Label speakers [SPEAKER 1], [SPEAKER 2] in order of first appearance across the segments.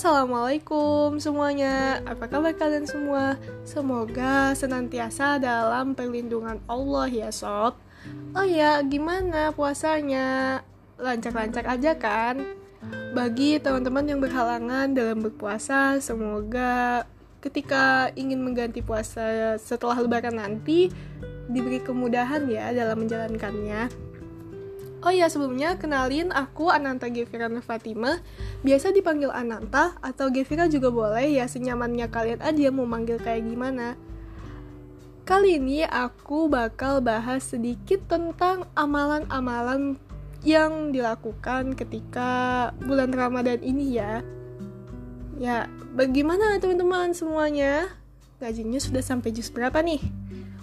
[SPEAKER 1] Assalamualaikum semuanya, apa kabar kalian semua? Semoga senantiasa dalam perlindungan Allah ya sob Oh ya, gimana puasanya? Lancar-lancar aja kan? Bagi teman-teman yang berhalangan dalam berpuasa, semoga ketika ingin mengganti puasa setelah lebaran nanti diberi kemudahan ya dalam menjalankannya. Oh ya sebelumnya kenalin aku Ananta Gevira Fatima Biasa dipanggil Ananta atau Gevira juga boleh ya senyamannya kalian aja mau manggil kayak gimana Kali ini aku bakal bahas sedikit tentang amalan-amalan yang dilakukan ketika bulan Ramadan ini ya Ya bagaimana teman-teman semuanya? Gajinya sudah sampai jus berapa nih?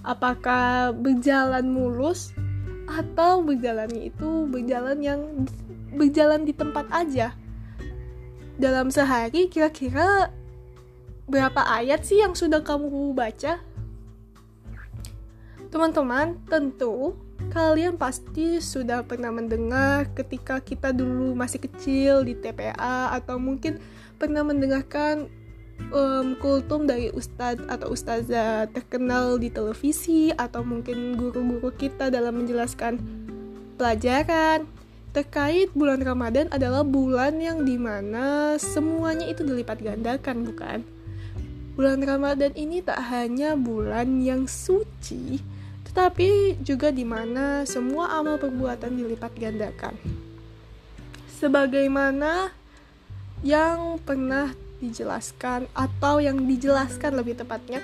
[SPEAKER 1] Apakah berjalan mulus atau berjalannya itu berjalan yang berjalan di tempat aja. Dalam sehari kira-kira berapa ayat sih yang sudah kamu baca? Teman-teman tentu kalian pasti sudah pernah mendengar ketika kita dulu masih kecil di TPA atau mungkin pernah mendengarkan um, kultum dari ustadz atau ustazah terkenal di televisi atau mungkin guru-guru kita dalam menjelaskan pelajaran terkait bulan Ramadan adalah bulan yang di mana semuanya itu dilipat gandakan bukan? Bulan Ramadan ini tak hanya bulan yang suci, tetapi juga di mana semua amal perbuatan dilipat gandakan. Sebagaimana yang pernah dijelaskan atau yang dijelaskan lebih tepatnya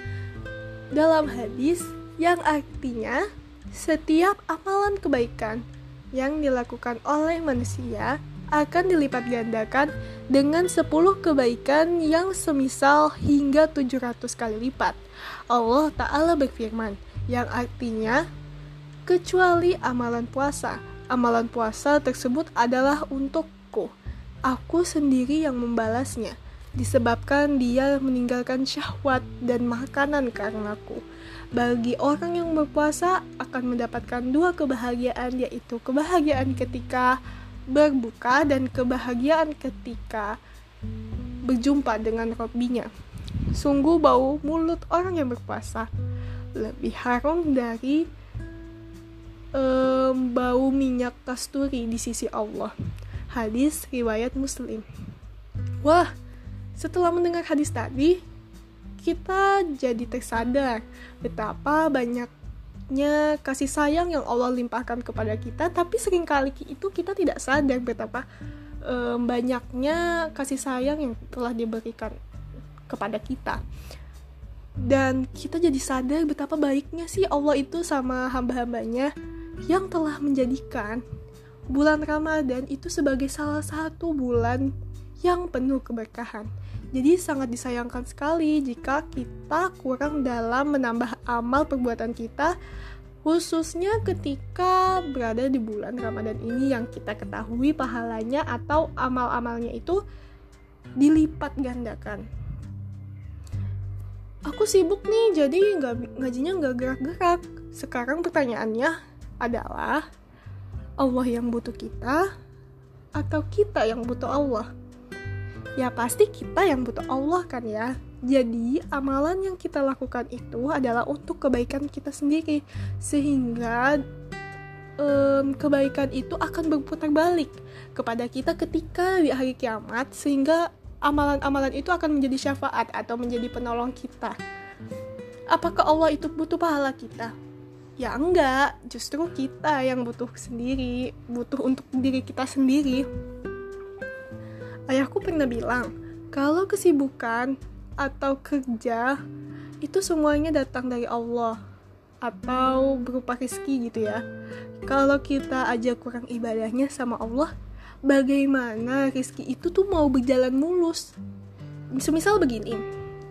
[SPEAKER 1] dalam hadis yang artinya setiap amalan kebaikan yang dilakukan oleh manusia akan dilipat gandakan dengan 10 kebaikan yang semisal hingga 700 kali lipat. Allah Ta'ala berfirman, yang artinya, kecuali amalan puasa. Amalan puasa tersebut adalah untukku. Aku sendiri yang membalasnya disebabkan dia meninggalkan syahwat dan makanan karenaku. Bagi orang yang berpuasa akan mendapatkan dua kebahagiaan yaitu kebahagiaan ketika berbuka dan kebahagiaan ketika berjumpa dengan Robbinya. Sungguh bau mulut orang yang berpuasa lebih harum dari um, bau minyak kasturi di sisi Allah. Hadis riwayat Muslim. Wah, setelah mendengar hadis tadi, kita jadi tersadar betapa banyaknya kasih sayang yang Allah limpahkan kepada kita, tapi sering kali itu kita tidak sadar betapa um, banyaknya kasih sayang yang telah diberikan kepada kita. Dan kita jadi sadar betapa baiknya sih Allah itu sama hamba-hambanya yang telah menjadikan bulan Ramadan itu sebagai salah satu bulan yang penuh keberkahan. Jadi sangat disayangkan sekali jika kita kurang dalam menambah amal perbuatan kita khususnya ketika berada di bulan Ramadan ini yang kita ketahui pahalanya atau amal-amalnya itu dilipat gandakan. Aku sibuk nih, jadi nggak ngajinya nggak gerak-gerak. Sekarang pertanyaannya adalah Allah yang butuh kita atau kita yang butuh Allah? Ya pasti kita yang butuh Allah kan ya. Jadi, amalan yang kita lakukan itu adalah untuk kebaikan kita sendiri, sehingga um, kebaikan itu akan berputar balik kepada kita ketika di hari kiamat, sehingga amalan-amalan itu akan menjadi syafaat atau menjadi penolong kita. Apakah Allah itu butuh pahala kita? Ya enggak, justru kita yang butuh sendiri, butuh untuk diri kita sendiri. Ayahku pernah bilang, kalau kesibukan atau kerja itu semuanya datang dari Allah atau berupa rezeki gitu ya. Kalau kita aja kurang ibadahnya sama Allah, bagaimana rezeki itu tuh mau berjalan mulus? Semisal begini,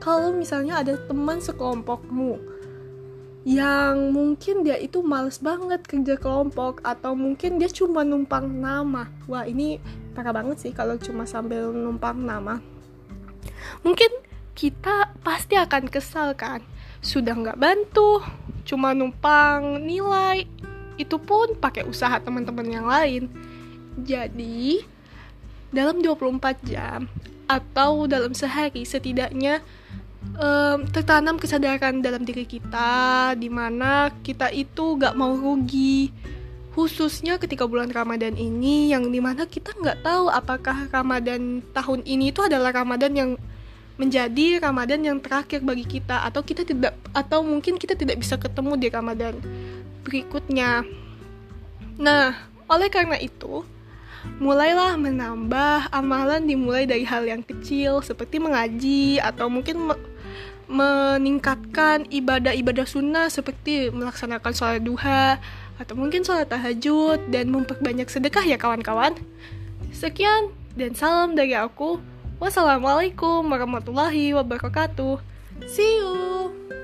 [SPEAKER 1] kalau misalnya ada teman sekelompokmu yang mungkin dia itu males banget kerja kelompok atau mungkin dia cuma numpang nama. Wah, ini parah banget sih kalau cuma sambil numpang nama. Mungkin kita pasti akan kesal kan? Sudah nggak bantu cuma numpang nilai itu pun pakai usaha teman-teman yang lain. Jadi dalam 24 jam atau dalam sehari setidaknya um, tertanam kesadaran dalam diri kita di mana kita itu gak mau rugi khususnya ketika bulan Ramadan ini yang di mana kita nggak tahu apakah Ramadan tahun ini itu adalah Ramadan yang menjadi Ramadan yang terakhir bagi kita atau kita tidak atau mungkin kita tidak bisa ketemu di Ramadan berikutnya. Nah, oleh karena itu, mulailah menambah amalan dimulai dari hal yang kecil seperti mengaji atau mungkin me meningkatkan ibadah-ibadah sunnah seperti melaksanakan sholat duha atau mungkin sholat tahajud dan memperbanyak sedekah ya kawan-kawan. Sekian dan salam dari aku. Wassalamualaikum warahmatullahi wabarakatuh. See you.